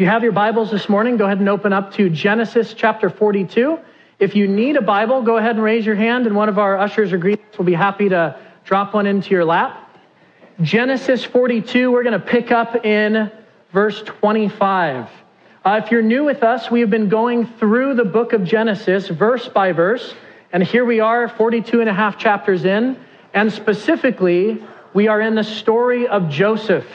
If you have your Bibles this morning, go ahead and open up to Genesis chapter 42. If you need a Bible, go ahead and raise your hand, and one of our ushers or greeters will be happy to drop one into your lap. Genesis 42, we're going to pick up in verse 25. Uh, if you're new with us, we have been going through the book of Genesis verse by verse, and here we are 42 and a half chapters in, and specifically, we are in the story of Joseph.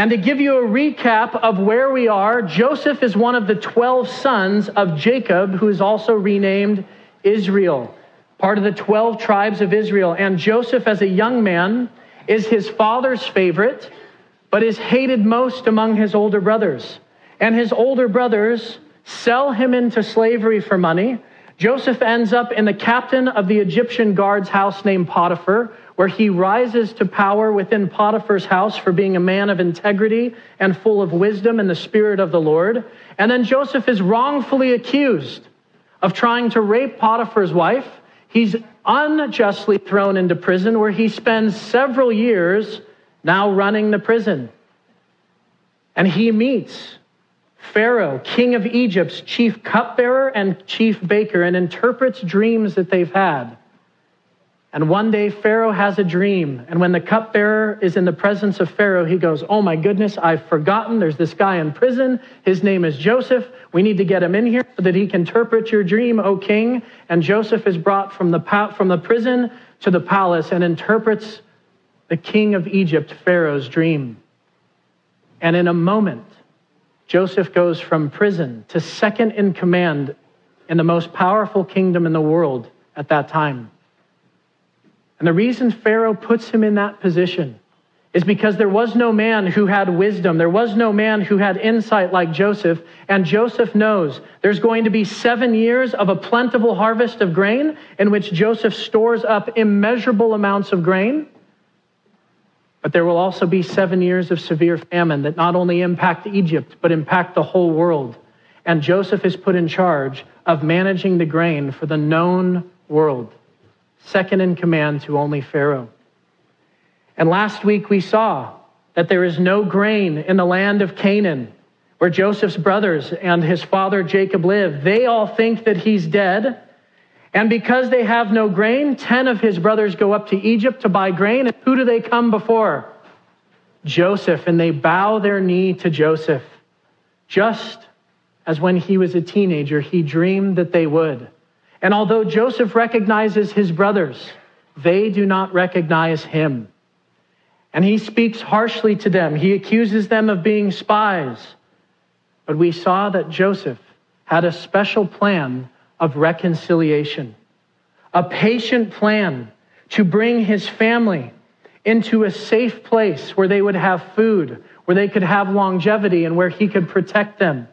And to give you a recap of where we are, Joseph is one of the 12 sons of Jacob, who is also renamed Israel, part of the 12 tribes of Israel. And Joseph, as a young man, is his father's favorite, but is hated most among his older brothers. And his older brothers sell him into slavery for money. Joseph ends up in the captain of the Egyptian guard's house named Potiphar, where he rises to power within Potiphar's house for being a man of integrity and full of wisdom and the Spirit of the Lord. And then Joseph is wrongfully accused of trying to rape Potiphar's wife. He's unjustly thrown into prison where he spends several years now running the prison. And he meets Pharaoh, king of Egypt's chief cupbearer and chief baker, and interprets dreams that they've had. And one day Pharaoh has a dream. And when the cupbearer is in the presence of Pharaoh, he goes, Oh my goodness, I've forgotten. There's this guy in prison. His name is Joseph. We need to get him in here so that he can interpret your dream, O king. And Joseph is brought from the, from the prison to the palace and interprets the king of Egypt, Pharaoh's dream. And in a moment, Joseph goes from prison to second in command in the most powerful kingdom in the world at that time. And the reason Pharaoh puts him in that position is because there was no man who had wisdom. There was no man who had insight like Joseph. And Joseph knows there's going to be seven years of a plentiful harvest of grain in which Joseph stores up immeasurable amounts of grain. But there will also be seven years of severe famine that not only impact Egypt, but impact the whole world. And Joseph is put in charge of managing the grain for the known world second in command to only Pharaoh. And last week we saw that there is no grain in the land of Canaan, where Joseph's brothers and his father Jacob live. They all think that he's dead. And because they have no grain, 10 of his brothers go up to Egypt to buy grain. And who do they come before? Joseph. And they bow their knee to Joseph, just as when he was a teenager, he dreamed that they would. And although Joseph recognizes his brothers, they do not recognize him. And he speaks harshly to them. He accuses them of being spies. But we saw that Joseph had a special plan of reconciliation, a patient plan to bring his family into a safe place where they would have food, where they could have longevity, and where he could protect them.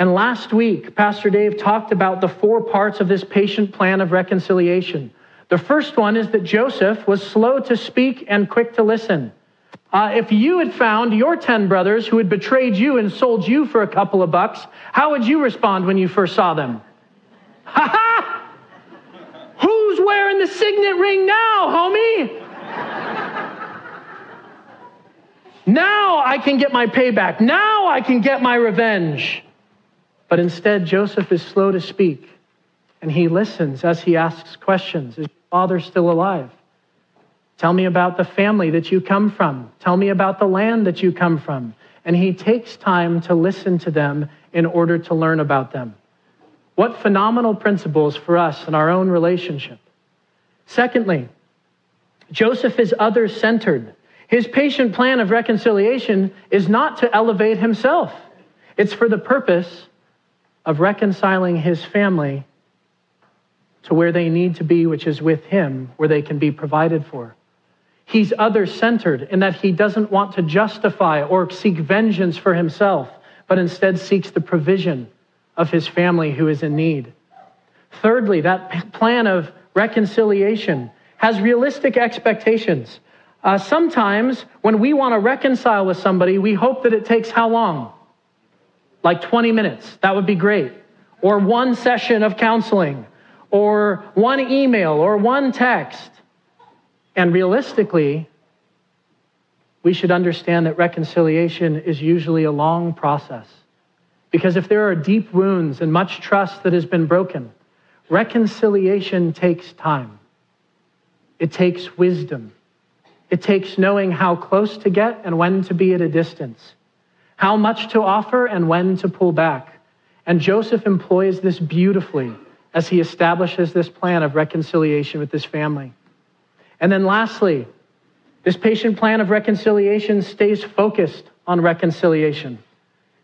And last week, Pastor Dave talked about the four parts of this patient plan of reconciliation. The first one is that Joseph was slow to speak and quick to listen. Uh, if you had found your 10 brothers who had betrayed you and sold you for a couple of bucks, how would you respond when you first saw them? Ha ha! Who's wearing the signet ring now, homie? now I can get my payback. Now I can get my revenge. But instead, Joseph is slow to speak, and he listens as he asks questions Is your father still alive? Tell me about the family that you come from. Tell me about the land that you come from. And he takes time to listen to them in order to learn about them. What phenomenal principles for us in our own relationship. Secondly, Joseph is other centered. His patient plan of reconciliation is not to elevate himself, it's for the purpose of reconciling his family to where they need to be, which is with him, where they can be provided for. He's other centered in that he doesn't want to justify or seek vengeance for himself, but instead seeks the provision of his family who is in need. Thirdly, that plan of reconciliation has realistic expectations. Uh, sometimes when we want to reconcile with somebody, we hope that it takes how long? Like 20 minutes. That would be great. Or one session of counseling, or one email, or one text. And realistically, we should understand that reconciliation is usually a long process. Because if there are deep wounds and much trust that has been broken, reconciliation takes time. It takes wisdom. It takes knowing how close to get and when to be at a distance, how much to offer and when to pull back. And Joseph employs this beautifully as he establishes this plan of reconciliation with his family. And then lastly, this patient plan of reconciliation stays focused on reconciliation.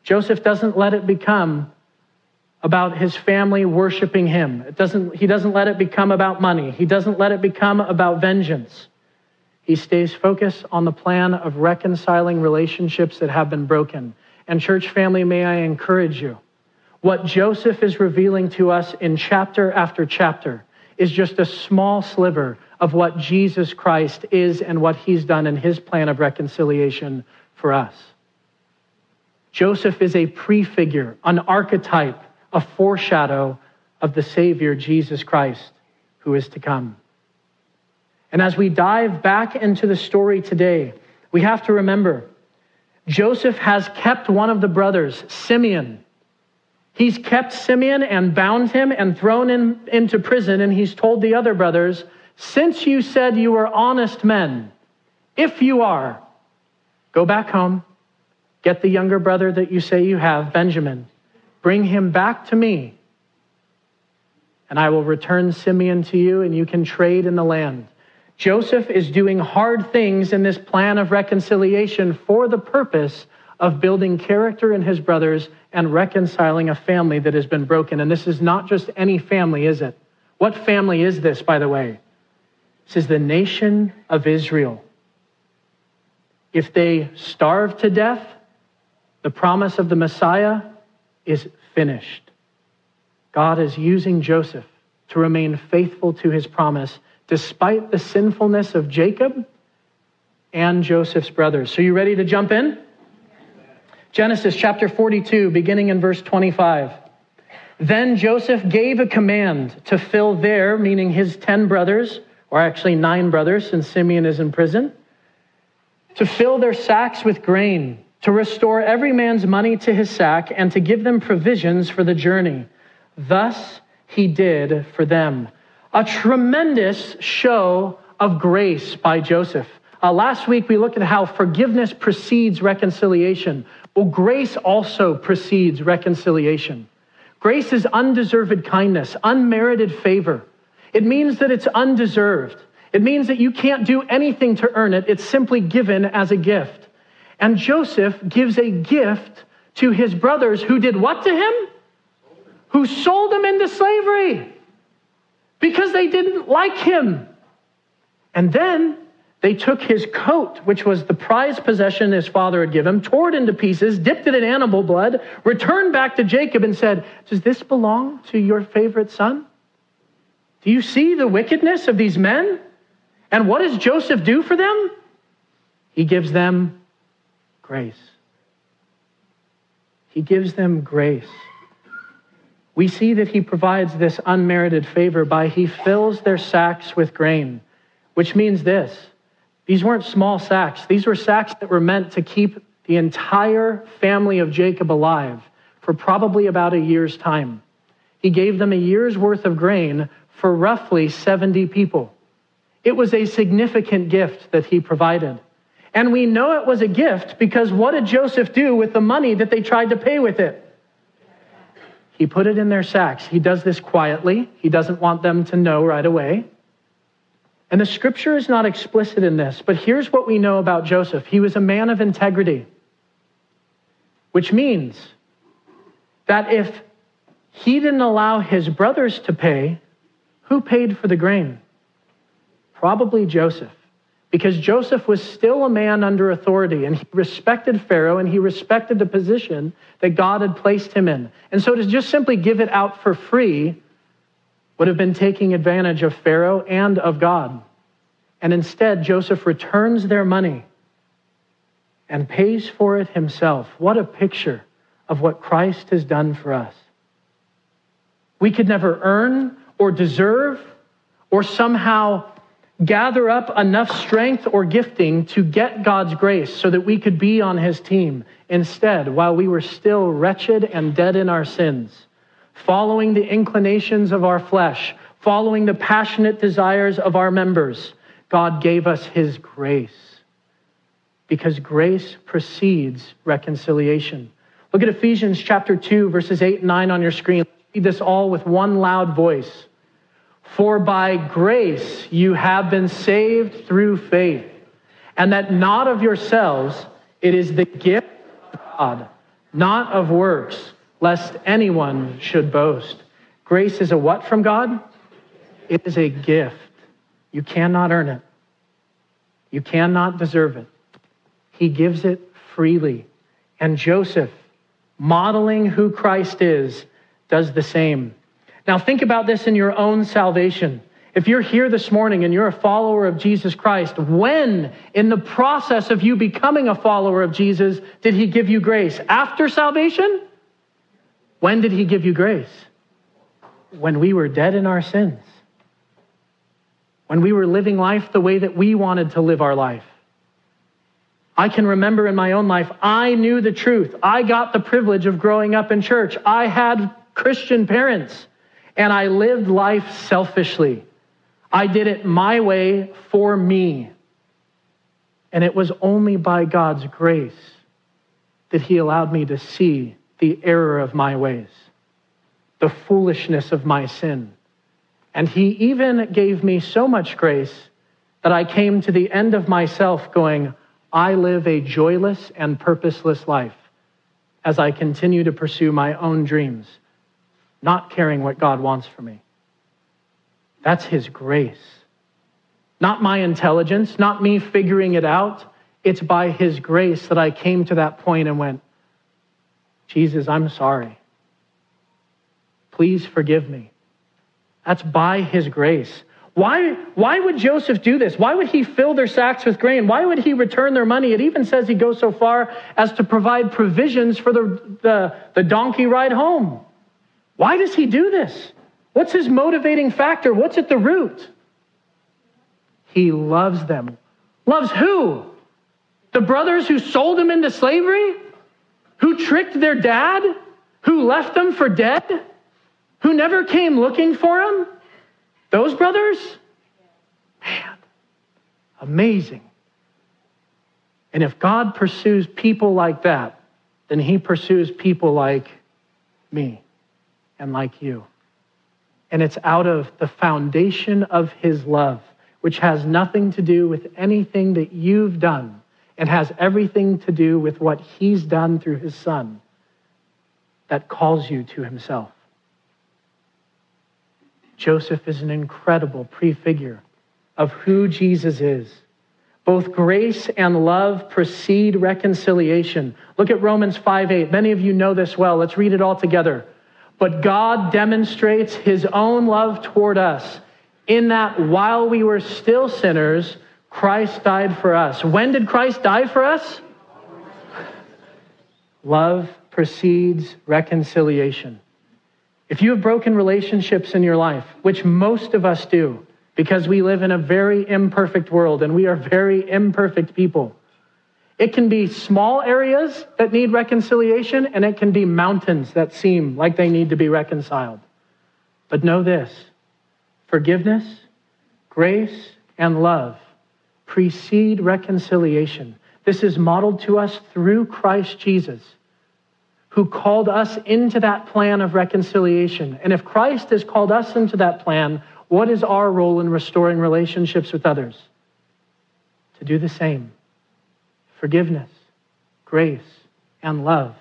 Joseph doesn't let it become about his family worshiping him. It doesn't, he doesn't let it become about money. He doesn't let it become about vengeance. He stays focused on the plan of reconciling relationships that have been broken. And, church family, may I encourage you. What Joseph is revealing to us in chapter after chapter is just a small sliver of what Jesus Christ is and what he's done in his plan of reconciliation for us. Joseph is a prefigure, an archetype, a foreshadow of the Savior, Jesus Christ, who is to come. And as we dive back into the story today, we have to remember Joseph has kept one of the brothers, Simeon. He's kept Simeon and bound him and thrown him into prison, and he's told the other brothers, since you said you were honest men, if you are, go back home, get the younger brother that you say you have, Benjamin, bring him back to me, and I will return Simeon to you, and you can trade in the land. Joseph is doing hard things in this plan of reconciliation for the purpose of building character in his brothers and reconciling a family that has been broken. And this is not just any family, is it? What family is this, by the way? This is the nation of Israel. If they starve to death, the promise of the Messiah is finished. God is using Joseph to remain faithful to his promise despite the sinfulness of Jacob and Joseph's brothers. So, you ready to jump in? Genesis chapter 42, beginning in verse 25. Then Joseph gave a command to fill their, meaning his 10 brothers, or actually nine brothers, since Simeon is in prison, to fill their sacks with grain, to restore every man's money to his sack, and to give them provisions for the journey. Thus he did for them. A tremendous show of grace by Joseph. Uh, last week we looked at how forgiveness precedes reconciliation. Well, grace also precedes reconciliation. Grace is undeserved kindness, unmerited favor. It means that it's undeserved. It means that you can't do anything to earn it. It's simply given as a gift. And Joseph gives a gift to his brothers who did what to him? Who sold him into slavery because they didn't like him. And then they took his coat, which was the prized possession his father had given him, tore it into pieces, dipped it in animal blood, returned back to Jacob and said, Does this belong to your favorite son? Do you see the wickedness of these men? And what does Joseph do for them? He gives them grace. He gives them grace. We see that he provides this unmerited favor by he fills their sacks with grain, which means this. These weren't small sacks. These were sacks that were meant to keep the entire family of Jacob alive for probably about a year's time. He gave them a year's worth of grain for roughly 70 people. It was a significant gift that he provided. And we know it was a gift because what did Joseph do with the money that they tried to pay with it? He put it in their sacks. He does this quietly. He doesn't want them to know right away. And the scripture is not explicit in this, but here's what we know about Joseph he was a man of integrity, which means that if he didn't allow his brothers to pay, who paid for the grain? Probably Joseph, because Joseph was still a man under authority and he respected Pharaoh and he respected the position that God had placed him in. And so to just simply give it out for free would have been taking advantage of Pharaoh and of God. And instead, Joseph returns their money and pays for it himself. What a picture of what Christ has done for us. We could never earn or deserve or somehow gather up enough strength or gifting to get God's grace so that we could be on his team. Instead, while we were still wretched and dead in our sins, following the inclinations of our flesh, following the passionate desires of our members, God gave us his grace. Because grace precedes reconciliation. Look at Ephesians chapter 2, verses 8 and 9 on your screen. Read this all with one loud voice. For by grace you have been saved through faith, and that not of yourselves, it is the gift of God, not of works, lest anyone should boast. Grace is a what from God? It is a gift. You cannot earn it, you cannot deserve it. He gives it freely. And Joseph, modeling who Christ is, does the same. Now, think about this in your own salvation. If you're here this morning and you're a follower of Jesus Christ, when in the process of you becoming a follower of Jesus did he give you grace? After salvation? When did he give you grace? When we were dead in our sins. When we were living life the way that we wanted to live our life. I can remember in my own life, I knew the truth. I got the privilege of growing up in church. I had Christian parents and I lived life selfishly. I did it my way for me. And it was only by God's grace that He allowed me to see the error of my ways, the foolishness of my sin. And He even gave me so much grace that I came to the end of myself going, I live a joyless and purposeless life as I continue to pursue my own dreams not caring what God wants for me. That's His grace. Not my intelligence, not me figuring it out. It's by His grace that I came to that point and went, Jesus, I'm sorry. Please forgive me. That's by His grace. Why, why would Joseph do this? Why would he fill their sacks with grain? Why would he return their money? It even says he goes so far as to provide provisions for the, the, the donkey ride home. Why does he do this? What's his motivating factor? What's at the root? He loves them. Loves who? The brothers who sold him into slavery? Who tricked their dad? Who left them for dead? Who never came looking for him? Those brothers? Man, amazing. And if God pursues people like that, then he pursues people like me and like you. And it's out of the foundation of his love, which has nothing to do with anything that you've done. It has everything to do with what he's done through his son that calls you to himself. Joseph is an incredible prefigure of who Jesus is. Both grace and love precede reconciliation. Look at Romans 5 8. Many of you know this well. Let's read it all together. But God demonstrates his own love toward us in that while we were still sinners, Christ died for us. When did Christ die for us? Love precedes reconciliation. If you have broken relationships in your life, which most of us do, because we live in a very imperfect world and we are very imperfect people, it can be small areas that need reconciliation, and it can be mountains that seem like they need to be reconciled. But know this forgiveness, grace, and love precede reconciliation. This is modeled to us through Christ Jesus, who called us into that plan of reconciliation. And if Christ has called us into that plan, what is our role in restoring relationships with others? To do the same forgiveness, grace, and love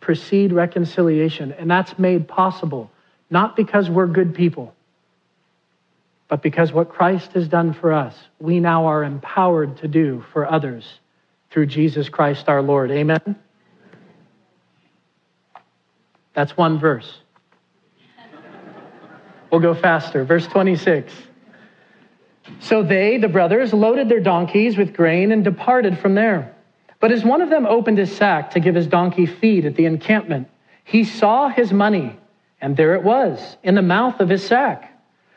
precede reconciliation. And that's made possible not because we're good people, but because what Christ has done for us, we now are empowered to do for others through Jesus Christ our Lord. Amen? That's one verse. We'll go faster. Verse 26. So they, the brothers, loaded their donkeys with grain and departed from there. But as one of them opened his sack to give his donkey feed at the encampment, he saw his money, and there it was, in the mouth of his sack.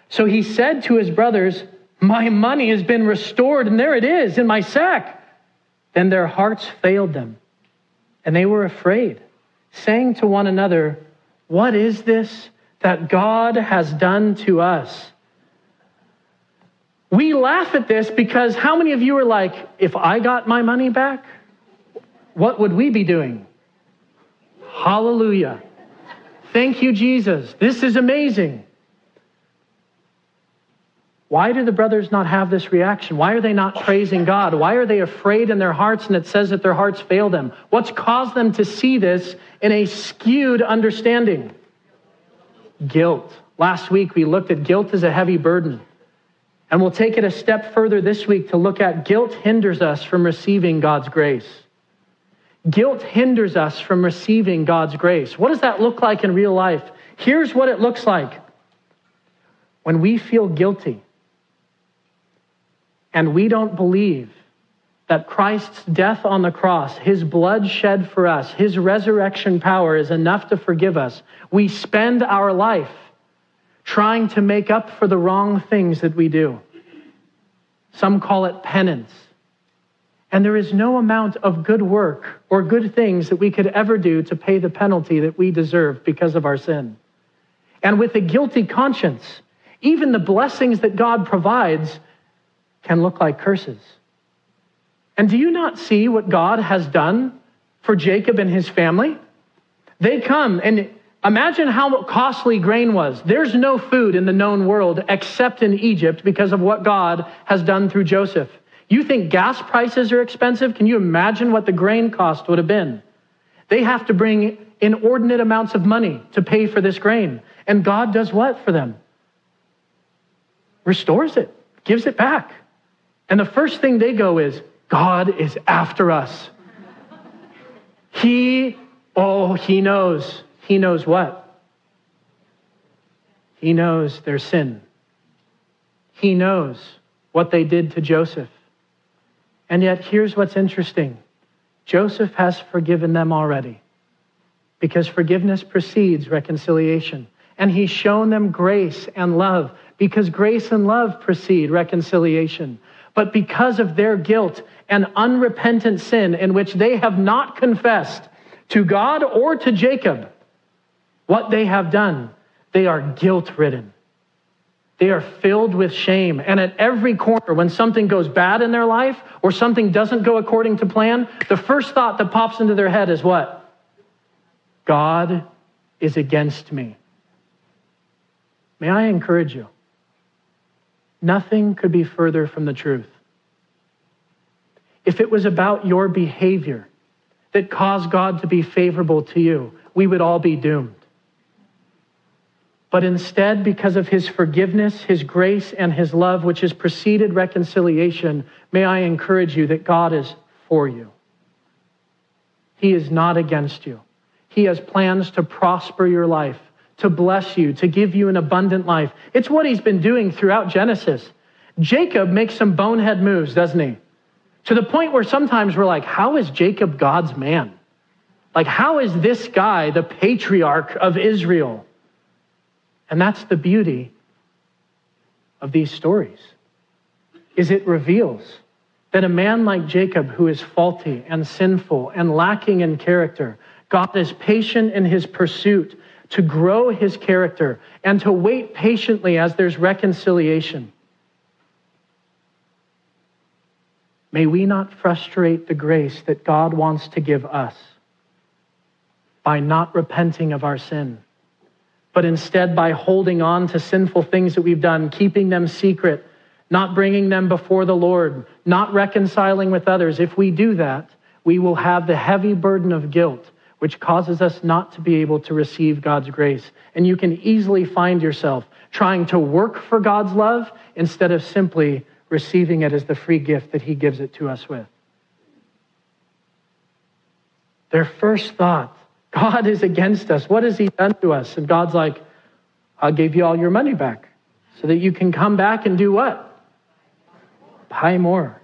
So he said to his brothers, My money has been restored, and there it is in my sack. Then their hearts failed them, and they were afraid, saying to one another, What is this that God has done to us? We laugh at this because how many of you are like, If I got my money back, what would we be doing? Hallelujah. Thank you, Jesus. This is amazing. Why do the brothers not have this reaction? Why are they not praising God? Why are they afraid in their hearts and it says that their hearts fail them? What's caused them to see this in a skewed understanding? Guilt. Last week we looked at guilt as a heavy burden. And we'll take it a step further this week to look at guilt hinders us from receiving God's grace. Guilt hinders us from receiving God's grace. What does that look like in real life? Here's what it looks like. When we feel guilty, and we don't believe that Christ's death on the cross, his blood shed for us, his resurrection power is enough to forgive us, we spend our life trying to make up for the wrong things that we do. Some call it penance. And there is no amount of good work or good things that we could ever do to pay the penalty that we deserve because of our sin. And with a guilty conscience, even the blessings that God provides can look like curses. And do you not see what God has done for Jacob and his family? They come and imagine how costly grain was. There's no food in the known world except in Egypt because of what God has done through Joseph. You think gas prices are expensive? Can you imagine what the grain cost would have been? They have to bring inordinate amounts of money to pay for this grain. And God does what for them? Restores it, gives it back. And the first thing they go is, God is after us. He, oh, he knows. He knows what? He knows their sin. He knows what they did to Joseph. And yet, here's what's interesting Joseph has forgiven them already because forgiveness precedes reconciliation. And he's shown them grace and love because grace and love precede reconciliation but because of their guilt and unrepentant sin in which they have not confessed to God or to Jacob what they have done, they are guilt ridden. They are filled with shame. And at every corner, when something goes bad in their life or something doesn't go according to plan, the first thought that pops into their head is what? God is against me. May I encourage you? Nothing could be further from the truth. If it was about your behavior that caused God to be favorable to you, we would all be doomed. But instead, because of his forgiveness, his grace, and his love, which has preceded reconciliation, may I encourage you that God is for you. He is not against you. He has plans to prosper your life to bless you, to give you an abundant life. It's what he's been doing throughout Genesis. Jacob makes some bonehead moves, doesn't he? To the point where sometimes we're like, how is Jacob God's man? Like, how is this guy the patriarch of Israel? And that's the beauty of these stories. Is it reveals that a man like Jacob who is faulty and sinful and lacking in character, God is patient in his pursuit to grow his character and to wait patiently as there's reconciliation. May we not frustrate the grace that God wants to give us by not repenting of our sin, but instead by holding on to sinful things that we've done, keeping them secret, not bringing them before the Lord, not reconciling with others. If we do that, we will have the heavy burden of guilt which causes us not to be able to receive God's grace. And you can easily find yourself trying to work for God's love instead of simply receiving it as the free gift that He gives it to us with. Their first thought God is against us. What has He done to us? And God's like, I'll give you all your money back so that you can come back and do what? Buy more.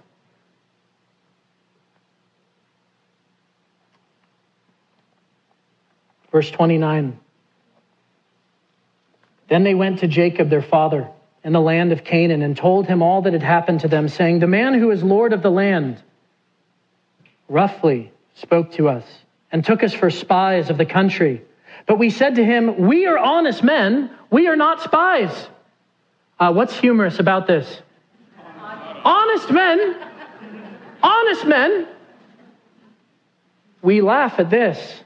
Verse 29. Then they went to Jacob, their father, in the land of Canaan, and told him all that had happened to them, saying, The man who is Lord of the land roughly spoke to us and took us for spies of the country. But we said to him, We are honest men, we are not spies. Uh, what's humorous about this? Honest men, honest men. We laugh at this.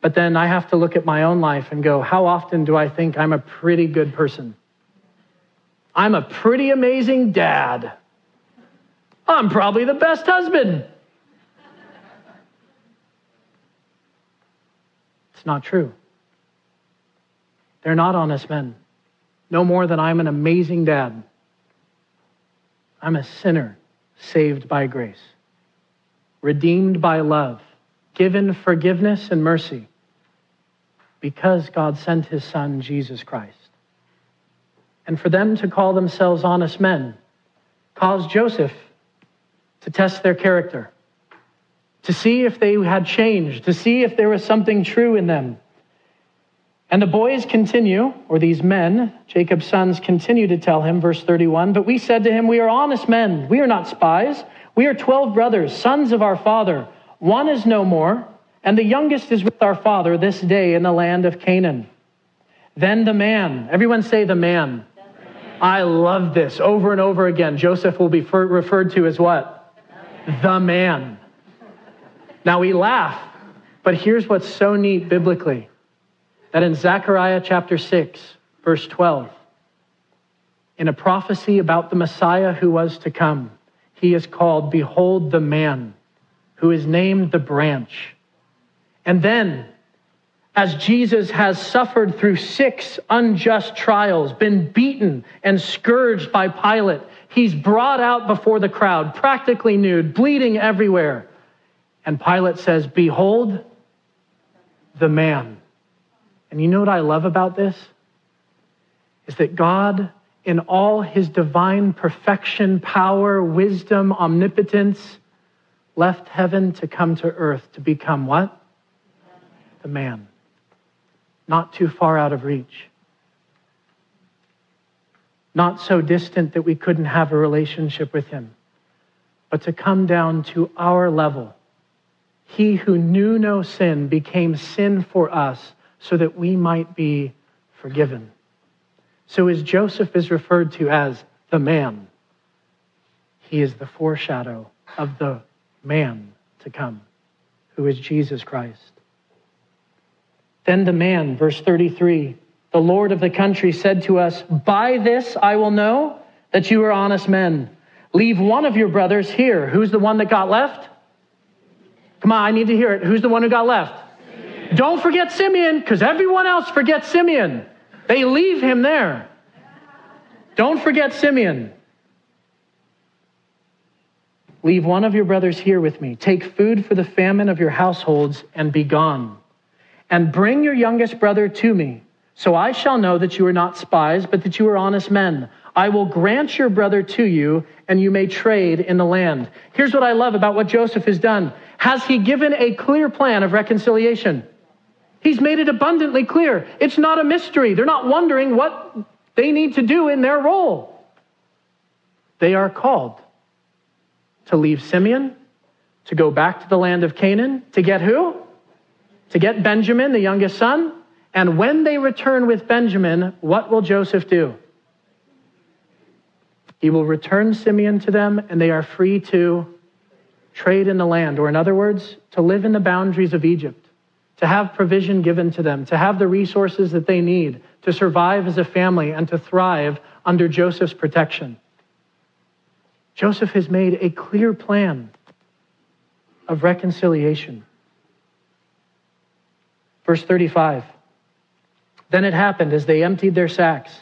But then I have to look at my own life and go, how often do I think I'm a pretty good person? I'm a pretty amazing dad. I'm probably the best husband. It's not true. They're not honest men. No more than I'm an amazing dad. I'm a sinner saved by grace, redeemed by love, given forgiveness and mercy because God sent his son, Jesus Christ. And for them to call themselves honest men caused Joseph to test their character, to see if they had changed, to see if there was something true in them. And the boys continue, or these men, Jacob's sons, continue to tell him, verse 31, But we said to him, We are honest men. We are not spies. We are 12 brothers, sons of our father. One is no more and the youngest is with our father this day in the land of Canaan. Then the man, everyone say the man. I love this over and over again. Joseph will be referred to as what? The man. Now we laugh, but here's what's so neat biblically that in Zechariah chapter 6, verse 12, in a prophecy about the Messiah who was to come, he is called, Behold the man, who is named the branch. And then, as Jesus has suffered through six unjust trials, been beaten and scourged by Pilate, he's brought out before the crowd, practically nude, bleeding everywhere. And Pilate says, Behold the man. And you know what I love about this? Is that God, in all his divine perfection, power, wisdom, omnipotence, left heaven to come to earth to become what? the man, not too far out of reach, not so distant that we couldn't have a relationship with him, but to come down to our level. He who knew no sin became sin for us so that we might be forgiven. So, as Joseph is referred to as the man, he is the foreshadow of the man to come, who is Jesus Christ. Then the man, verse 33, the Lord of the country said to us, By this I will know that you are honest men. Leave one of your brothers here. Who's the one that got left? Come on, I need to hear it. Who's the one who got left? Simeon. Don't forget Simeon, because everyone else forgets Simeon. They leave him there. Don't forget Simeon. Leave one of your brothers here with me. Take food for the famine of your households and be gone and bring your youngest brother to me. So I shall know that you are not spies, but that you are honest men. I will grant your brother to you, and you may trade in the land. Here's what I love about what Joseph has done. Has he given a clear plan of reconciliation? He's made it abundantly clear. It's not a mystery. They're not wondering what they need to do in their role. They are called to leave Simeon, to go back to the land of Canaan, to get who? to get Benjamin, the youngest son. And when they return with Benjamin, what will Joseph do? He will return Simeon to them, and they are free to trade in the land, or in other words, to live in the boundaries of Egypt, to have provision given to them, to have the resources that they need to survive as a family and to thrive under Joseph's protection. Joseph has made a clear plan of reconciliation. Verse 35. Then it happened as they emptied their sacks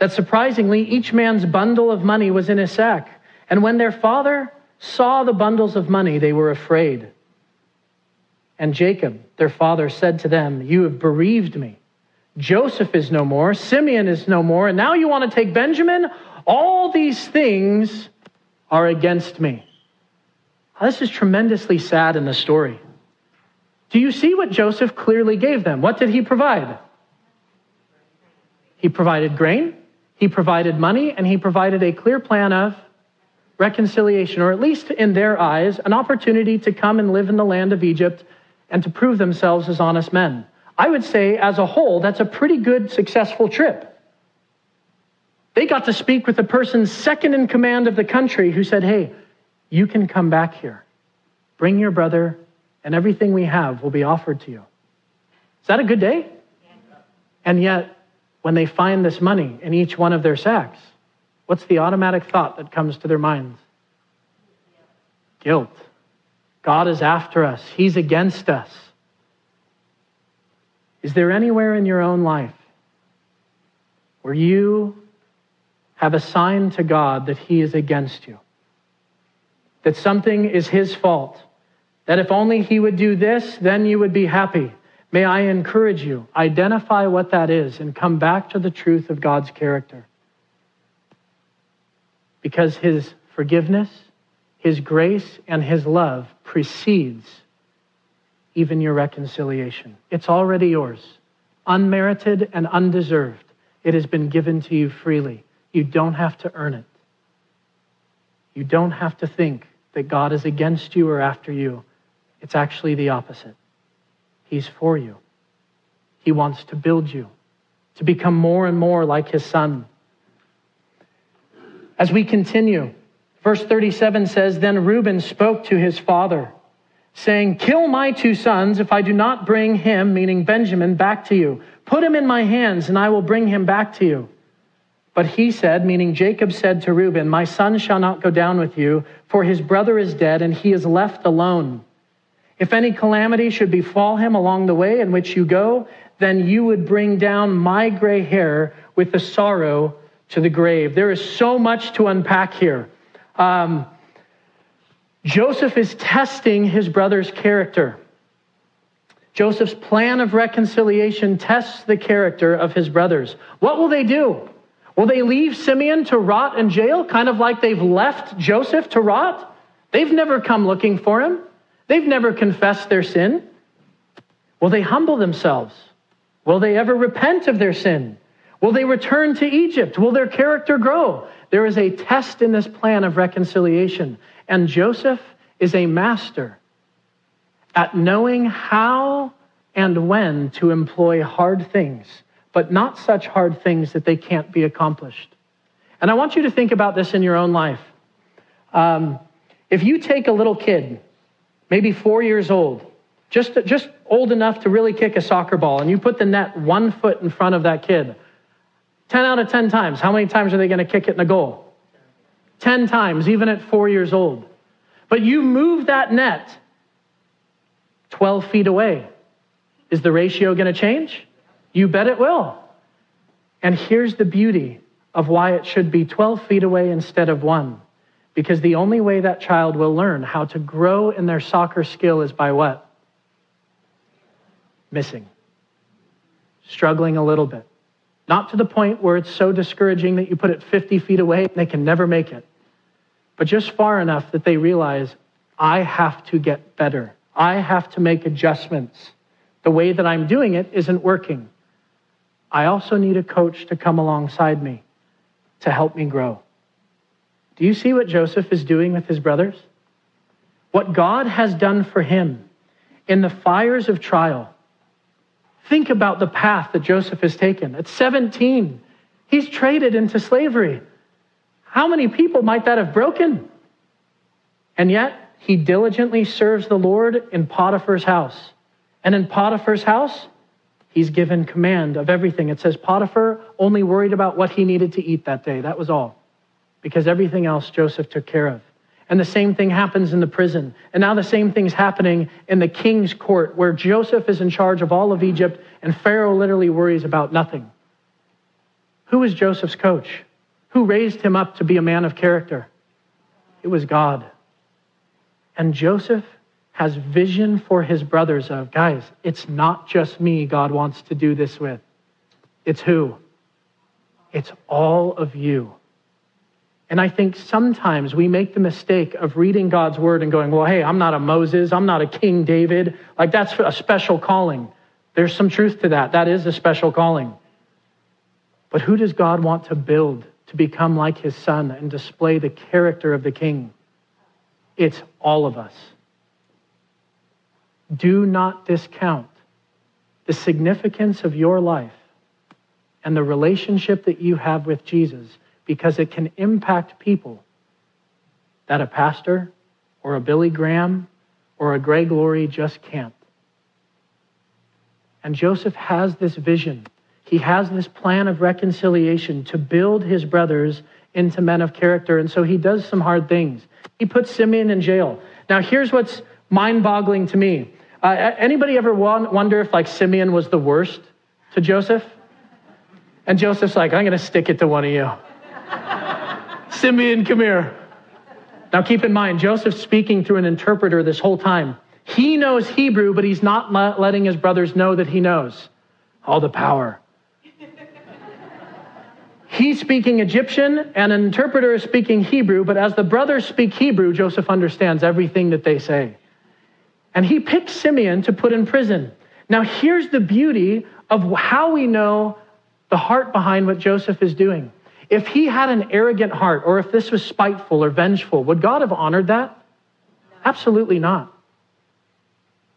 that surprisingly each man's bundle of money was in his sack. And when their father saw the bundles of money, they were afraid. And Jacob, their father, said to them, You have bereaved me. Joseph is no more, Simeon is no more, and now you want to take Benjamin? All these things are against me. This is tremendously sad in the story. Do you see what Joseph clearly gave them? What did he provide? He provided grain, he provided money, and he provided a clear plan of reconciliation, or at least in their eyes, an opportunity to come and live in the land of Egypt and to prove themselves as honest men. I would say, as a whole, that's a pretty good, successful trip. They got to speak with the person second in command of the country who said, Hey, you can come back here. Bring your brother, and everything we have will be offered to you. Is that a good day? And yet, when they find this money in each one of their sacks, what's the automatic thought that comes to their minds? Guilt. God is after us, He's against us. Is there anywhere in your own life where you have a sign to God that He is against you? That something is His fault? That if only He would do this, then you would be happy. May I encourage you, identify what that is and come back to the truth of God's character. Because His forgiveness, His grace, and His love precedes even your reconciliation. It's already yours, unmerited and undeserved. It has been given to you freely. You don't have to earn it. You don't have to think that God is against you or after you. It's actually the opposite. He's for you. He wants to build you to become more and more like his son. As we continue, verse 37 says Then Reuben spoke to his father, saying, Kill my two sons if I do not bring him, meaning Benjamin, back to you. Put him in my hands, and I will bring him back to you. But he said, meaning Jacob said to Reuben, My son shall not go down with you, for his brother is dead, and he is left alone. If any calamity should befall him along the way in which you go, then you would bring down my gray hair with the sorrow to the grave. There is so much to unpack here. Um, Joseph is testing his brother's character. Joseph's plan of reconciliation tests the character of his brothers. What will they do? Will they leave Simeon to rot in jail, kind of like they've left Joseph to rot? They've never come looking for him. They've never confessed their sin. Will they humble themselves? Will they ever repent of their sin? Will they return to Egypt? Will their character grow? There is a test in this plan of reconciliation. And Joseph is a master at knowing how and when to employ hard things, but not such hard things that they can't be accomplished. And I want you to think about this in your own life. Um, if you take a little kid maybe four years old, just, just old enough to really kick a soccer ball, and you put the net one foot in front of that kid, 10 out of 10 times, how many times are they going to kick it in the goal? 10 times, even at four years old. But you move that net 12 feet away. Is the ratio going to change? You bet it will. And here's the beauty of why it should be 12 feet away instead of one. Because the only way that child will learn how to grow in their soccer skill is by what? Missing. Struggling a little bit. Not to the point where it's so discouraging that you put it 50 feet away and they can never make it, but just far enough that they realize, I have to get better. I have to make adjustments. The way that I'm doing it isn't working. I also need a coach to come alongside me to help me grow. Do you see what Joseph is doing with his brothers? What God has done for him in the fires of trial. Think about the path that Joseph has taken. At 17, he's traded into slavery. How many people might that have broken? And yet, he diligently serves the Lord in Potiphar's house. And in Potiphar's house, he's given command of everything. It says Potiphar only worried about what he needed to eat that day. That was all because everything else Joseph took care of. And the same thing happens in the prison. And now the same thing's happening in the king's court, where Joseph is in charge of all of Egypt, and Pharaoh literally worries about nothing. Who was Joseph's coach? Who raised him up to be a man of character? It was God. And Joseph has vision for his brothers of, guys, it's not just me God wants to do this with. It's who? It's all of you. And I think sometimes we make the mistake of reading God's word and going, well, hey, I'm not a Moses, I'm not a King David. Like that's a special calling. There's some truth to that. That is a special calling. But who does God want to build to become like his son and display the character of the king? It's all of us. Do not discount the significance of your life and the relationship that you have with Jesus because it can impact people that a pastor or a Billy Graham or a Greg Laurie just can't. And Joseph has this vision. He has this plan of reconciliation to build his brothers into men of character. And so he does some hard things. He puts Simeon in jail. Now, here's what's mind boggling to me. Uh, anybody ever wonder if like Simeon was the worst to Joseph? And Joseph's like, I'm going to stick it to one of you. Simeon, come here. Now keep in mind, Joseph's speaking through an interpreter this whole time. He knows Hebrew, but he's not letting his brothers know that he knows. All the power. He's speaking Egyptian, and an interpreter is speaking Hebrew, but as the brothers speak Hebrew, Joseph understands everything that they say. And he picks Simeon to put in prison. Now, here's the beauty of how we know the heart behind what Joseph is doing. If he had an arrogant heart, or if this was spiteful or vengeful, would God have honored that? Absolutely not.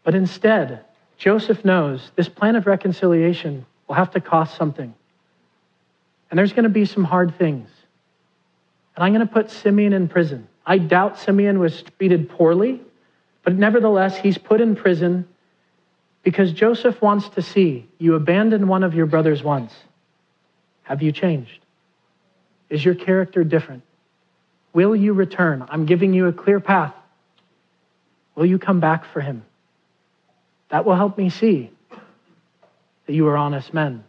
But instead, Joseph knows this plan of reconciliation will have to cost something. And there's going to be some hard things. And I'm going to put Simeon in prison. I doubt Simeon was treated poorly, but nevertheless, he's put in prison because Joseph wants to see you abandoned one of your brothers once. Have you changed? Is your character different? Will you return? I'm giving you a clear path. Will you come back for him? That will help me see that you are honest men.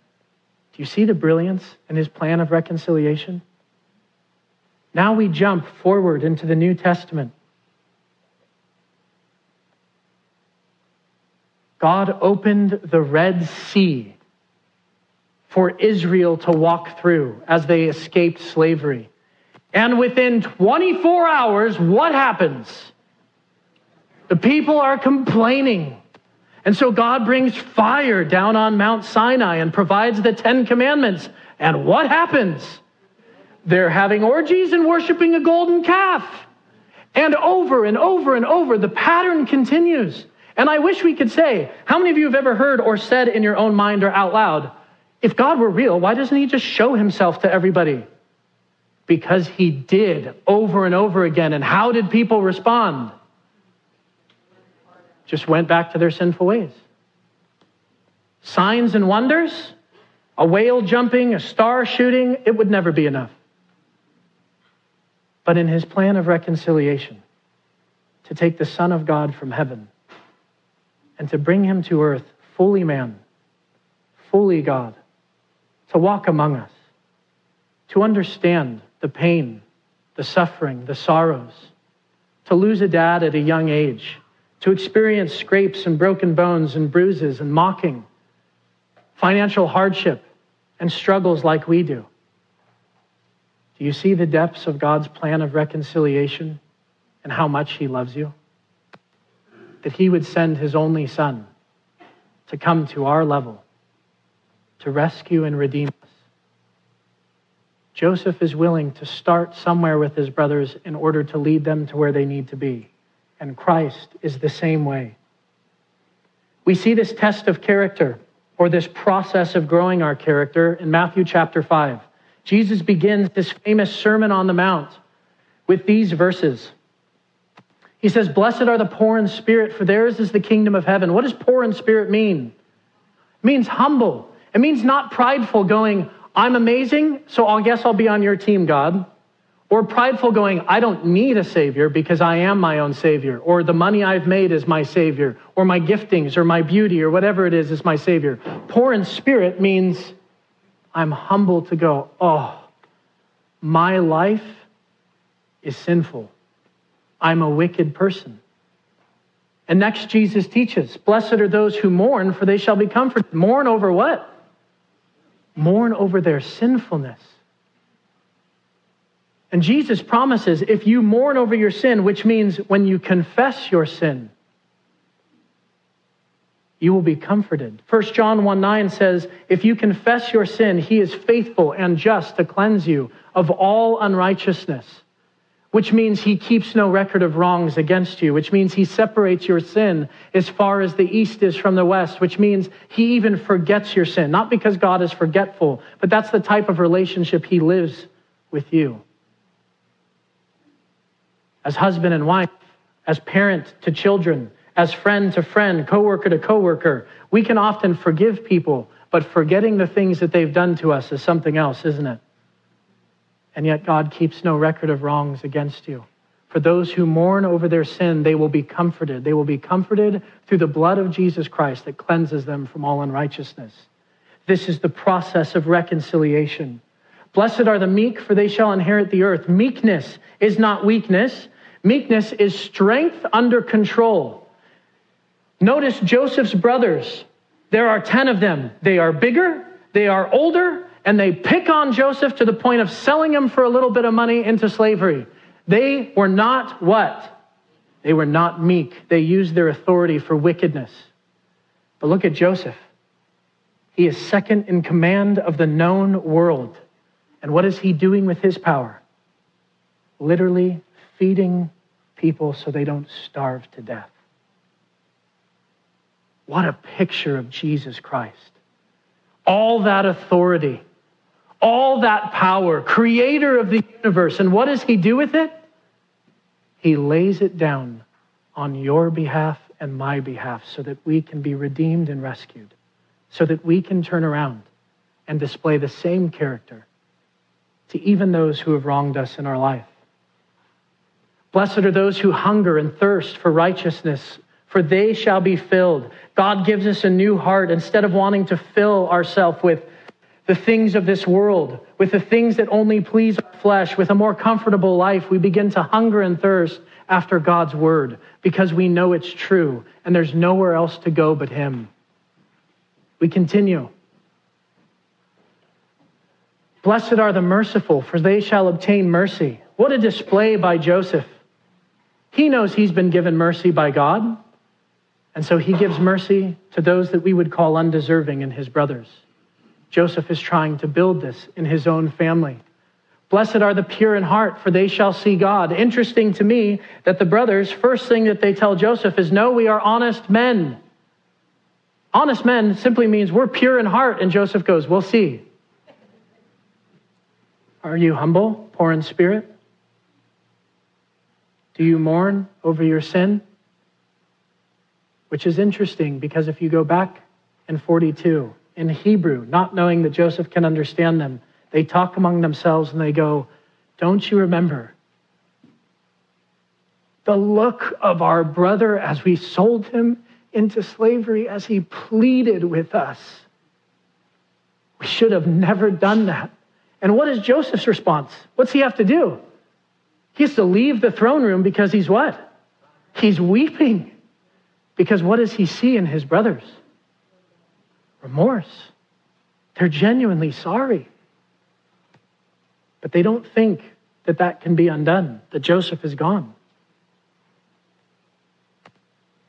Do you see the brilliance in his plan of reconciliation? Now we jump forward into the New Testament. God opened the Red Sea for Israel to walk through as they escaped slavery. And within 24 hours, what happens? The people are complaining. And so God brings fire down on Mount Sinai and provides the Ten Commandments. And what happens? They're having orgies and worshiping a golden calf. And over and over and over, the pattern continues. And I wish we could say, how many of you have ever heard or said in your own mind or out loud, if God were real, why doesn't he just show himself to everybody? Because he did over and over again. And how did people respond? Just went back to their sinful ways. Signs and wonders, a whale jumping, a star shooting, it would never be enough. But in his plan of reconciliation, to take the Son of God from heaven and to bring him to earth fully man, fully God to walk among us, to understand the pain, the suffering, the sorrows, to lose a dad at a young age, to experience scrapes and broken bones and bruises and mocking, financial hardship and struggles like we do. Do you see the depths of God's plan of reconciliation and how much He loves you? That He would send His only Son to come to our level to rescue and redeem us. Joseph is willing to start somewhere with his brothers in order to lead them to where they need to be. And Christ is the same way. We see this test of character or this process of growing our character in Matthew chapter 5. Jesus begins this famous Sermon on the Mount with these verses. He says, Blessed are the poor in spirit, for theirs is the kingdom of heaven. What does poor in spirit mean? It means humble. It means not prideful, going, I'm amazing, so I guess I'll be on your team, God. Or prideful going, I don't need a Savior because I am my own Savior. Or the money I've made is my Savior. Or my giftings or my beauty or whatever it is is my Savior. Poor in spirit means I'm humble to go, oh, my life is sinful. I'm a wicked person. And next, Jesus teaches Blessed are those who mourn, for they shall be comforted. Mourn over what? Mourn over their sinfulness. And Jesus promises if you mourn over your sin, which means when you confess your sin, you will be comforted. 1 John 1 9 says, If you confess your sin, he is faithful and just to cleanse you of all unrighteousness, which means he keeps no record of wrongs against you, which means he separates your sin as far as the east is from the west, which means he even forgets your sin. Not because God is forgetful, but that's the type of relationship he lives with you as husband and wife, as parent to children, as friend to friend, coworker to coworker. We can often forgive people, but forgetting the things that they've done to us is something else, isn't it? And yet God keeps no record of wrongs against you. For those who mourn over their sin, they will be comforted. They will be comforted through the blood of Jesus Christ that cleanses them from all unrighteousness. This is the process of reconciliation. Blessed are the meek, for they shall inherit the earth. Meekness is not weakness, Meekness is strength under control. Notice Joseph's brothers. There are 10 of them. They are bigger, they are older, and they pick on Joseph to the point of selling him for a little bit of money into slavery. They were not what? They were not meek. They used their authority for wickedness. But look at Joseph. He is second in command of the known world. And what is he doing with his power? Literally feeding people so they don't starve to death. What a picture of Jesus Christ. All that authority, all that power, creator of the universe. And what does he do with it? He lays it down on your behalf and my behalf so that we can be redeemed and rescued, so that we can turn around and display the same character to even those who have wronged us in our life. Blessed are those who hunger and thirst for righteousness, for they shall be filled. God gives us a new heart instead of wanting to fill ourselves with the things of this world, with the things that only please our flesh, with a more comfortable life. We begin to hunger and thirst after God's word because we know it's true and there's nowhere else to go but Him. We continue. Blessed are the merciful, for they shall obtain mercy. What a display by Joseph. He knows he's been given mercy by God, and so he gives mercy to those that we would call undeserving in his brothers. Joseph is trying to build this in his own family. Blessed are the pure in heart, for they shall see God. Interesting to me that the brothers, first thing that they tell Joseph is, No, we are honest men. Honest men simply means we're pure in heart. And Joseph goes, We'll see. Are you humble, poor in spirit? Do you mourn over your sin? Which is interesting because if you go back in 42, in Hebrew, not knowing that Joseph can understand them, they talk among themselves and they go, Don't you remember the look of our brother as we sold him into slavery, as he pleaded with us? We should have never done that. And what is Joseph's response? What's he have to do? He has to leave the throne room because he's what? He's weeping. Because what does he see in his brothers? Remorse. They're genuinely sorry. But they don't think that that can be undone, that Joseph is gone.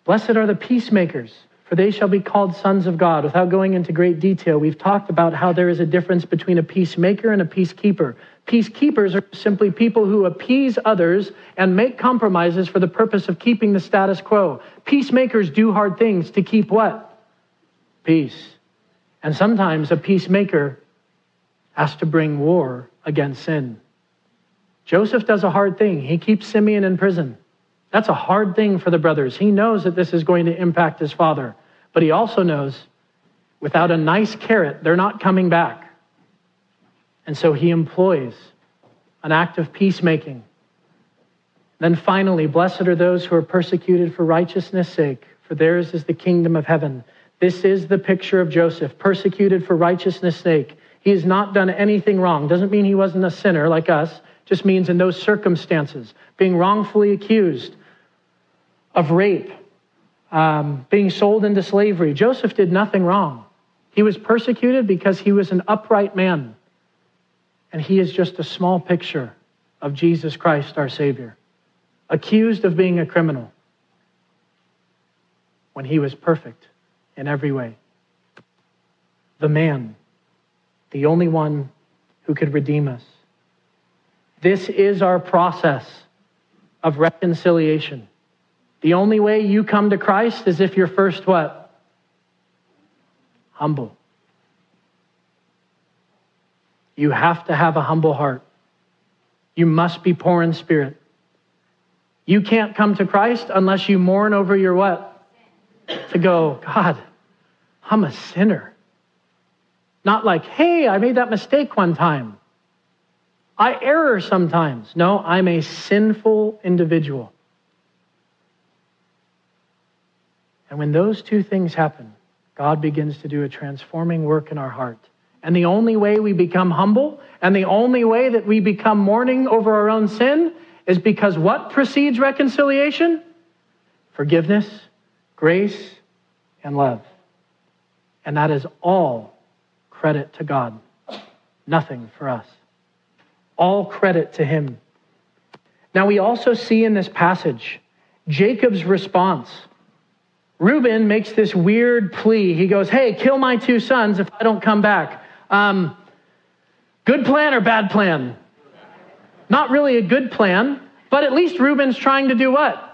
Blessed are the peacemakers, for they shall be called sons of God. Without going into great detail, we've talked about how there is a difference between a peacemaker and a peacekeeper. Peacekeepers are simply people who appease others and make compromises for the purpose of keeping the status quo. Peacemakers do hard things to keep what? Peace. And sometimes a peacemaker has to bring war against sin. Joseph does a hard thing. He keeps Simeon in prison. That's a hard thing for the brothers. He knows that this is going to impact his father, but he also knows without a nice carrot, they're not coming back. And so he employs an act of peacemaking. Then finally, blessed are those who are persecuted for righteousness' sake, for theirs is the kingdom of heaven. This is the picture of Joseph, persecuted for righteousness' sake. He has not done anything wrong. Doesn't mean he wasn't a sinner like us, just means in those circumstances, being wrongfully accused of rape, um, being sold into slavery. Joseph did nothing wrong. He was persecuted because he was an upright man. And he is just a small picture of Jesus Christ, our Savior, accused of being a criminal when he was perfect in every way. The man, the only one who could redeem us. This is our process of reconciliation. The only way you come to Christ is if you're first what? Humble. You have to have a humble heart. You must be poor in spirit. You can't come to Christ unless you mourn over your what? To go, God, I'm a sinner. Not like, hey, I made that mistake one time. I err sometimes. No, I'm a sinful individual. And when those two things happen, God begins to do a transforming work in our heart. And the only way we become humble and the only way that we become mourning over our own sin is because what precedes reconciliation? Forgiveness, grace, and love. And that is all credit to God, nothing for us. All credit to Him. Now, we also see in this passage Jacob's response. Reuben makes this weird plea. He goes, Hey, kill my two sons if I don't come back. Um, good plan or bad plan? Not really a good plan, but at least Reuben's trying to do what?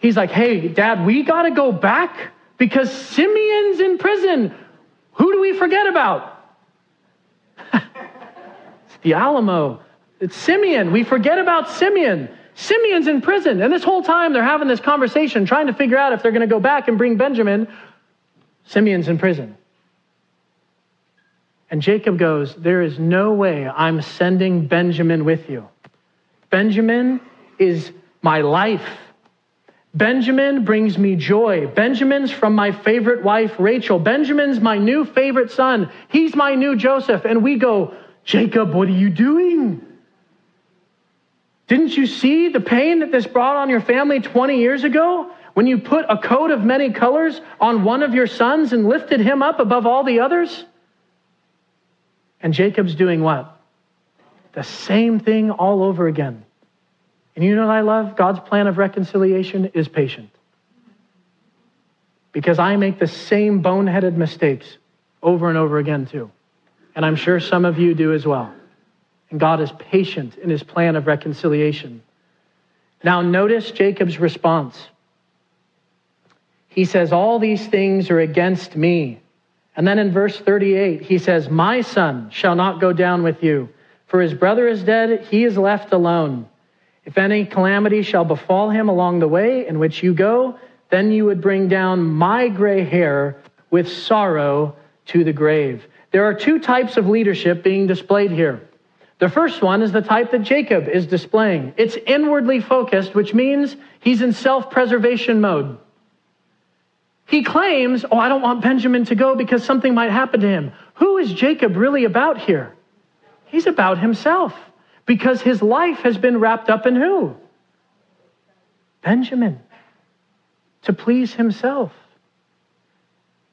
He's like, Hey, dad, we got to go back because Simeon's in prison. Who do we forget about? it's the Alamo. It's Simeon. We forget about Simeon. Simeon's in prison. And this whole time they're having this conversation, trying to figure out if they're going to go back and bring Benjamin. Simeon's in prison. And Jacob goes, There is no way I'm sending Benjamin with you. Benjamin is my life. Benjamin brings me joy. Benjamin's from my favorite wife, Rachel. Benjamin's my new favorite son. He's my new Joseph. And we go, Jacob, what are you doing? Didn't you see the pain that this brought on your family 20 years ago when you put a coat of many colors on one of your sons and lifted him up above all the others? And Jacob's doing what? The same thing all over again. And you know what I love? God's plan of reconciliation is patient. Because I make the same boneheaded mistakes over and over again, too. And I'm sure some of you do as well. And God is patient in his plan of reconciliation. Now, notice Jacob's response. He says, All these things are against me. And then in verse 38, he says, My son shall not go down with you, for his brother is dead, he is left alone. If any calamity shall befall him along the way in which you go, then you would bring down my gray hair with sorrow to the grave. There are two types of leadership being displayed here. The first one is the type that Jacob is displaying. It's inwardly focused, which means he's in self preservation mode. He claims, Oh, I don't want Benjamin to go because something might happen to him. Who is Jacob really about here? He's about himself because his life has been wrapped up in who? Benjamin, to please himself.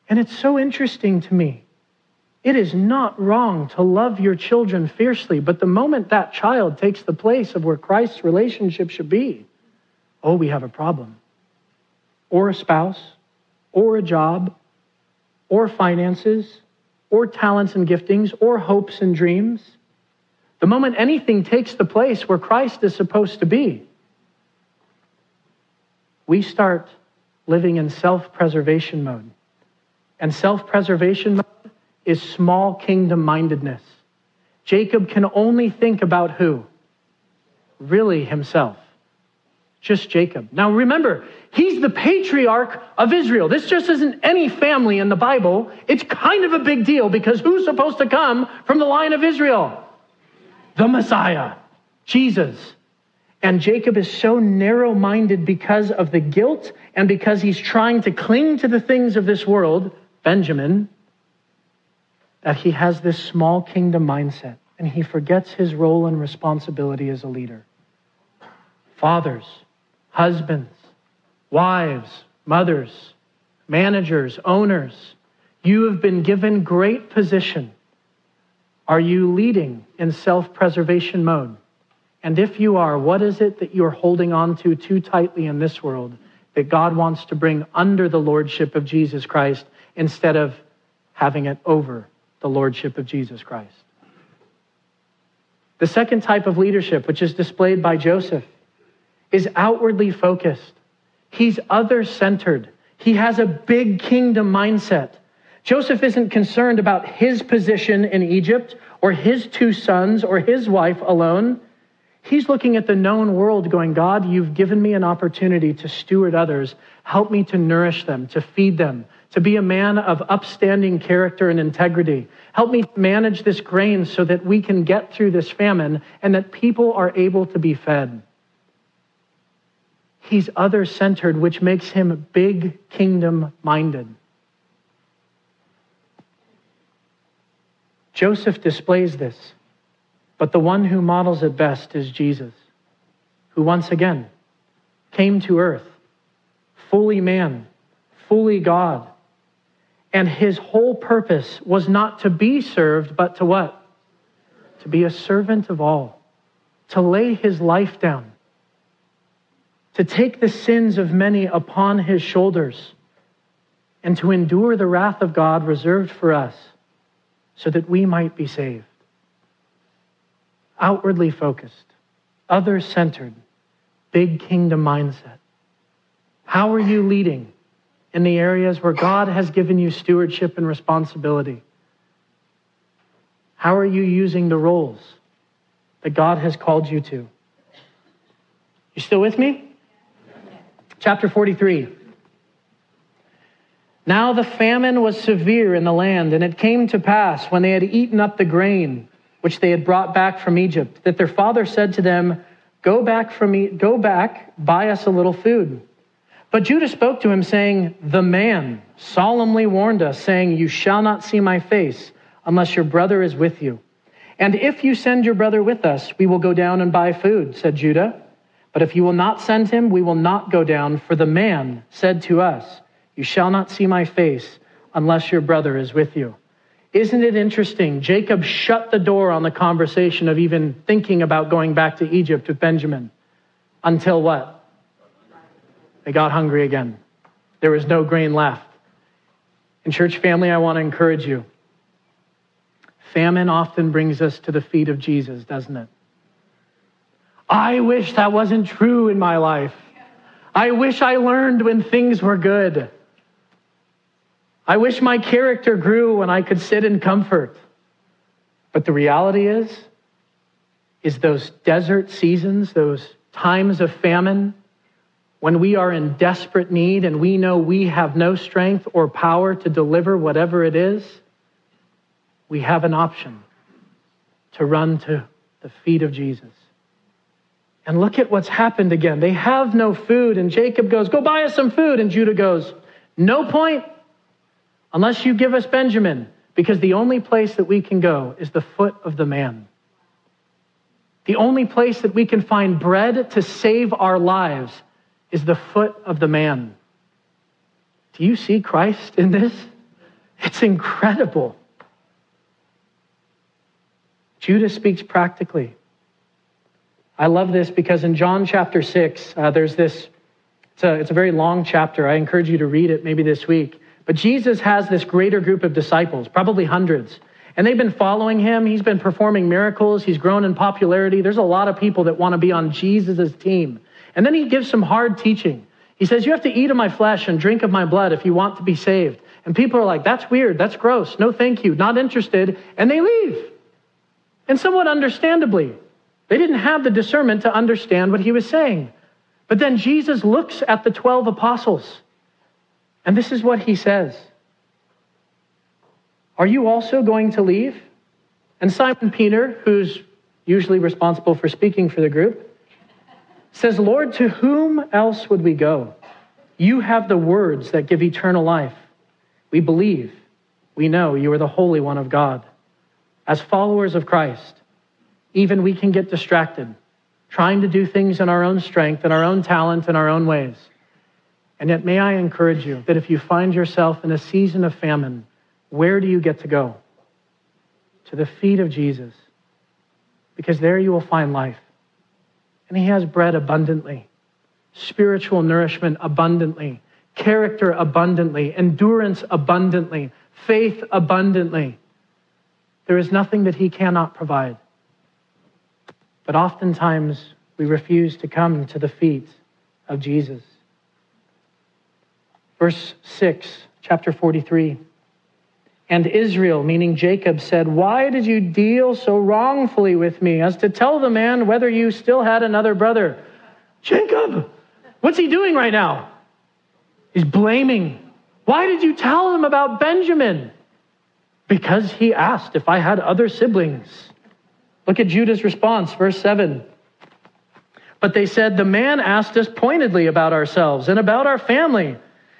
And it's so interesting to me it is not wrong to love your children fiercely, but the moment that child takes the place of where Christ's relationship should be, oh, we have a problem. Or a spouse, or a job, or finances, or talents and giftings, or hopes and dreams. The moment anything takes the place where Christ is supposed to be, we start living in self preservation mode. And self preservation mode is small kingdom mindedness. Jacob can only think about who? Really himself. Just Jacob. Now remember, he's the patriarch of Israel. This just isn't any family in the Bible. It's kind of a big deal because who's supposed to come from the line of Israel? The Messiah, Jesus. And Jacob is so narrow minded because of the guilt and because he's trying to cling to the things of this world, Benjamin, that he has this small kingdom mindset and he forgets his role and responsibility as a leader. Fathers, husbands, wives, mothers, managers, owners, you have been given great position. Are you leading in self preservation mode? And if you are, what is it that you're holding on to too tightly in this world that God wants to bring under the lordship of Jesus Christ instead of having it over the lordship of Jesus Christ? The second type of leadership, which is displayed by Joseph, is outwardly focused. He's other centered. He has a big kingdom mindset. Joseph isn't concerned about his position in Egypt or his two sons or his wife alone. He's looking at the known world, going, God, you've given me an opportunity to steward others. Help me to nourish them, to feed them, to be a man of upstanding character and integrity. Help me manage this grain so that we can get through this famine and that people are able to be fed. He's other centered, which makes him big kingdom minded. Joseph displays this, but the one who models it best is Jesus, who once again came to earth, fully man, fully God. And his whole purpose was not to be served, but to what? To be a servant of all, to lay his life down, to take the sins of many upon his shoulders, and to endure the wrath of God reserved for us so that we might be saved. Outwardly focused, other centered, big kingdom mindset. How are you leading in the areas where God has given you stewardship and responsibility? How are you using the roles that God has called you to? You still with me? Chapter 43. Now the famine was severe in the land, and it came to pass when they had eaten up the grain which they had brought back from Egypt, that their father said to them, Go back from me, go back, buy us a little food. But Judah spoke to him, saying, The man solemnly warned us, saying, You shall not see my face unless your brother is with you. And if you send your brother with us, we will go down and buy food, said Judah. But if you will not send him, we will not go down, for the man said to us, you shall not see my face unless your brother is with you. Isn't it interesting? Jacob shut the door on the conversation of even thinking about going back to Egypt with Benjamin until what? They got hungry again. There was no grain left. In church family, I want to encourage you. Famine often brings us to the feet of Jesus, doesn't it? I wish that wasn't true in my life. I wish I learned when things were good. I wish my character grew when I could sit in comfort. But the reality is, is those desert seasons, those times of famine, when we are in desperate need and we know we have no strength or power to deliver whatever it is, we have an option to run to the feet of Jesus. And look at what's happened again. They have no food, and Jacob goes, Go buy us some food. And Judah goes, No point unless you give us Benjamin, because the only place that we can go is the foot of the man. The only place that we can find bread to save our lives is the foot of the man. Do you see Christ in this? It's incredible. Judas speaks practically. I love this because in John chapter 6, uh, there's this, it's a, it's a very long chapter. I encourage you to read it maybe this week. But Jesus has this greater group of disciples, probably hundreds. And they've been following him. He's been performing miracles. He's grown in popularity. There's a lot of people that want to be on Jesus' team. And then he gives some hard teaching. He says, You have to eat of my flesh and drink of my blood if you want to be saved. And people are like, That's weird. That's gross. No, thank you. Not interested. And they leave. And somewhat understandably, they didn't have the discernment to understand what he was saying. But then Jesus looks at the 12 apostles and this is what he says Are you also going to leave? And Simon Peter, who's usually responsible for speaking for the group, says, Lord, to whom else would we go? You have the words that give eternal life. We believe, we know you are the Holy One of God. As followers of Christ, even we can get distracted, trying to do things in our own strength and our own talent and our own ways. And yet, may I encourage you that if you find yourself in a season of famine, where do you get to go? To the feet of Jesus, because there you will find life. And He has bread abundantly, spiritual nourishment abundantly, character abundantly, endurance abundantly, faith abundantly. There is nothing that He cannot provide. But oftentimes, we refuse to come to the feet of Jesus. Verse 6, chapter 43. And Israel, meaning Jacob, said, Why did you deal so wrongfully with me as to tell the man whether you still had another brother? Jacob, what's he doing right now? He's blaming. Why did you tell him about Benjamin? Because he asked if I had other siblings. Look at Judah's response, verse 7. But they said, The man asked us pointedly about ourselves and about our family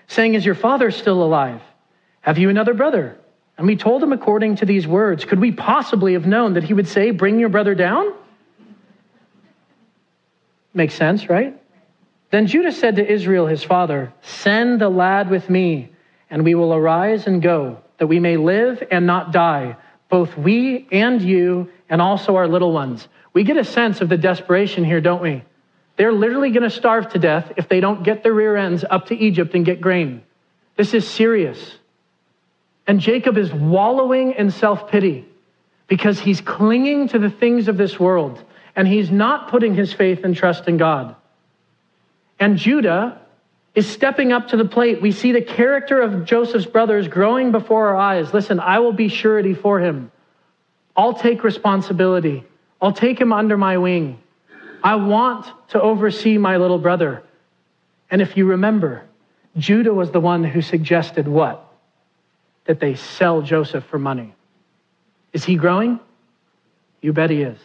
saying, Is your father still alive? Have you another brother? And we told him according to these words. Could we possibly have known that he would say, Bring your brother down? Makes sense, right? Then Judah said to Israel, his father, Send the lad with me, and we will arise and go, that we may live and not die, both we and you, and also our little ones. We get a sense of the desperation here, don't we? They're literally going to starve to death if they don't get their rear ends up to Egypt and get grain. This is serious. And Jacob is wallowing in self pity because he's clinging to the things of this world and he's not putting his faith and trust in God. And Judah is stepping up to the plate. We see the character of Joseph's brothers growing before our eyes. Listen, I will be surety for him. I'll take responsibility. I'll take him under my wing. I want to oversee my little brother. And if you remember, Judah was the one who suggested what? That they sell Joseph for money. Is he growing? You bet he is.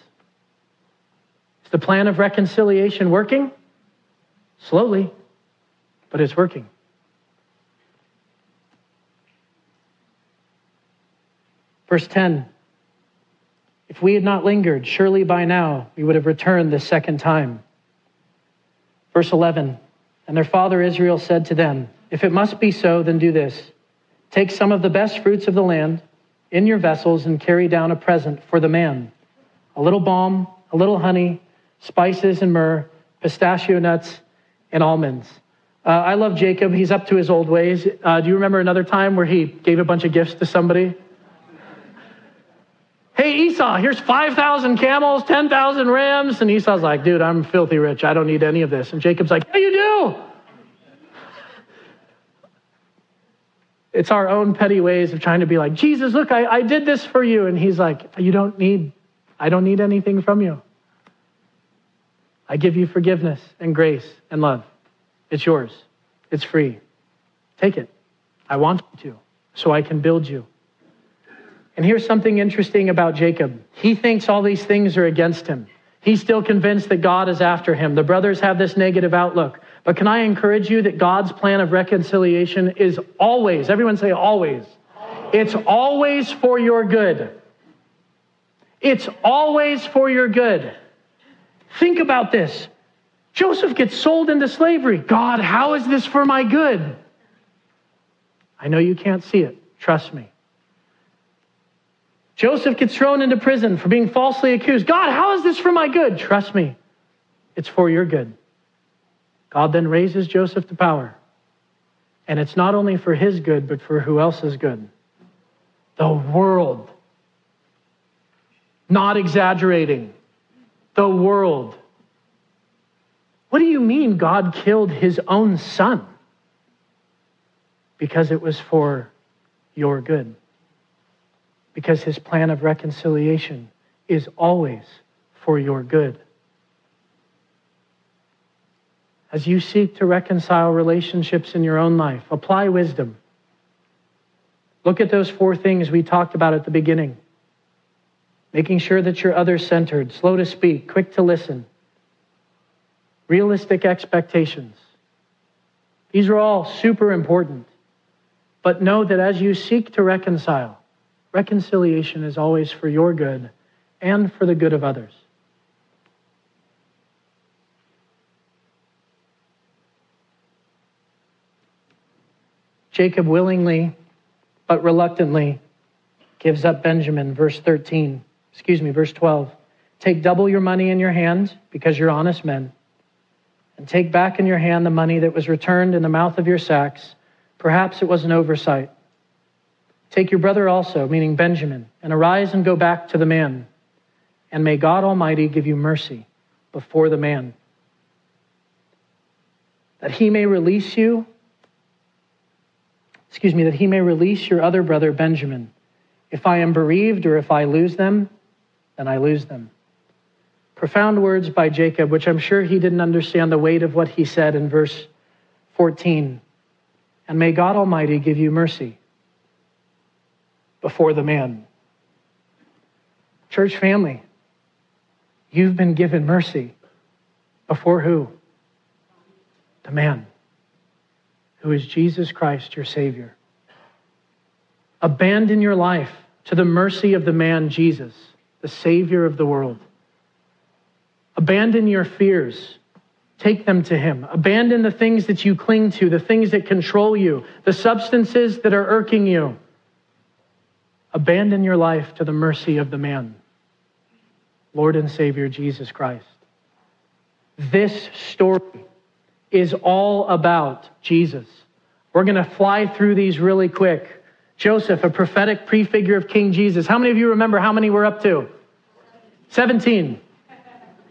Is the plan of reconciliation working? Slowly, but it's working. Verse 10 if we had not lingered, surely by now we would have returned the second time. Verse 11 And their father Israel said to them, If it must be so, then do this take some of the best fruits of the land in your vessels and carry down a present for the man a little balm, a little honey, spices and myrrh, pistachio nuts, and almonds. Uh, I love Jacob. He's up to his old ways. Uh, do you remember another time where he gave a bunch of gifts to somebody? Hey, Esau, here's 5,000 camels, 10,000 rams. And Esau's like, dude, I'm filthy rich. I don't need any of this. And Jacob's like, yeah, you do. It's our own petty ways of trying to be like, Jesus, look, I, I did this for you. And he's like, you don't need, I don't need anything from you. I give you forgiveness and grace and love. It's yours. It's free. Take it. I want you to, so I can build you. And here's something interesting about Jacob. He thinks all these things are against him. He's still convinced that God is after him. The brothers have this negative outlook. But can I encourage you that God's plan of reconciliation is always, everyone say always. It's always for your good. It's always for your good. Think about this. Joseph gets sold into slavery. God, how is this for my good? I know you can't see it. Trust me. Joseph gets thrown into prison for being falsely accused. God, how is this for my good? Trust me, it's for your good. God then raises Joseph to power. And it's not only for his good, but for who else's good? The world. Not exaggerating. The world. What do you mean God killed his own son? Because it was for your good because his plan of reconciliation is always for your good. As you seek to reconcile relationships in your own life, apply wisdom. Look at those four things we talked about at the beginning. making sure that you're other centered, slow to speak, quick to listen, realistic expectations. These are all super important. But know that as you seek to reconcile, reconciliation is always for your good and for the good of others. Jacob willingly but reluctantly gives up Benjamin, verse 13, excuse me, verse 12. Take double your money in your hand because you're honest men, and take back in your hand the money that was returned in the mouth of your sacks. Perhaps it was an oversight. Take your brother also, meaning Benjamin, and arise and go back to the man. And may God Almighty give you mercy before the man, that he may release you excuse me, that he may release your other brother Benjamin. If I am bereaved or if I lose them, then I lose them. Profound words by Jacob, which I'm sure he didn't understand the weight of what he said in verse 14. And may God Almighty give you mercy before the man. Church family, you've been given mercy before who? The man who is Jesus Christ, your Savior. Abandon your life to the mercy of the man Jesus, the Savior of the world. Abandon your fears. Take them to Him. Abandon the things that you cling to, the things that control you, the substances that are irking you. Abandon your life to the mercy of the man, Lord and Savior Jesus Christ. This story is all about Jesus. We're going to fly through these really quick. Joseph, a prophetic prefigure of King Jesus. How many of you remember how many we're up to? 17.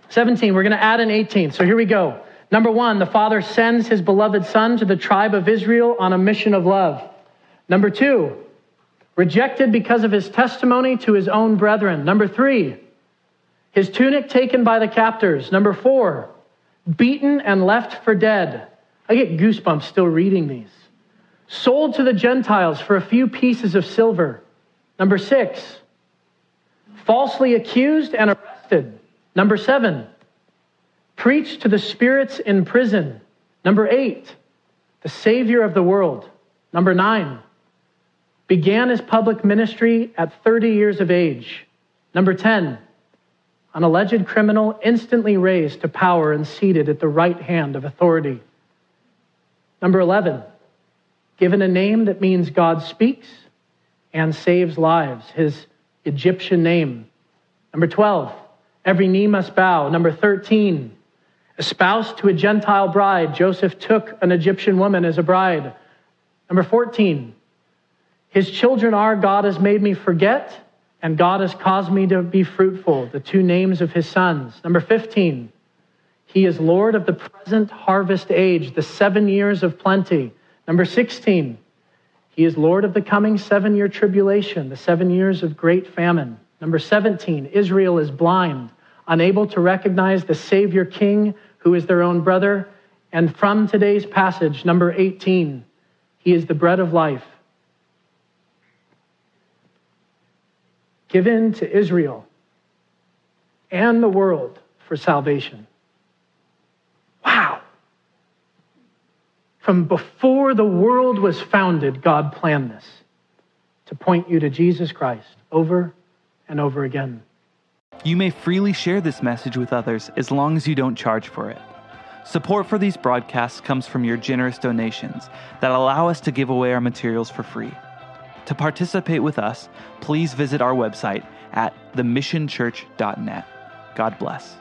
17. We're going to add an 18. So here we go. Number one, the Father sends his beloved Son to the tribe of Israel on a mission of love. Number two, rejected because of his testimony to his own brethren. Number three, his tunic taken by the captors. Number four, beaten and left for dead. I get goosebumps still reading these. Sold to the Gentiles for a few pieces of silver. Number six, falsely accused and arrested. Number seven, preached to the spirits in prison. Number eight, the Savior of the world. Number nine, began his public ministry at 30 years of age. Number 10, an alleged criminal instantly raised to power and seated at the right hand of authority. Number 11, given a name that means God speaks and saves lives, his Egyptian name. Number 12, every knee must bow. Number 13, espoused to a Gentile bride, Joseph took an Egyptian woman as a bride. Number 14, his children are God has made me forget and God has caused me to be fruitful, the two names of his sons. Number 15, he is Lord of the present harvest age, the seven years of plenty. Number 16, he is Lord of the coming seven year tribulation, the seven years of great famine. Number 17, Israel is blind, unable to recognize the Savior King who is their own brother. And from today's passage, number 18, he is the bread of life given to Israel and the world for salvation. Wow. From before the world was founded, God planned this to point you to Jesus Christ over and over again. You may freely share this message with others as long as you don't charge for it. Support for these broadcasts comes from your generous donations that allow us to give away our materials for free. To participate with us, please visit our website at themissionchurch.net. God bless.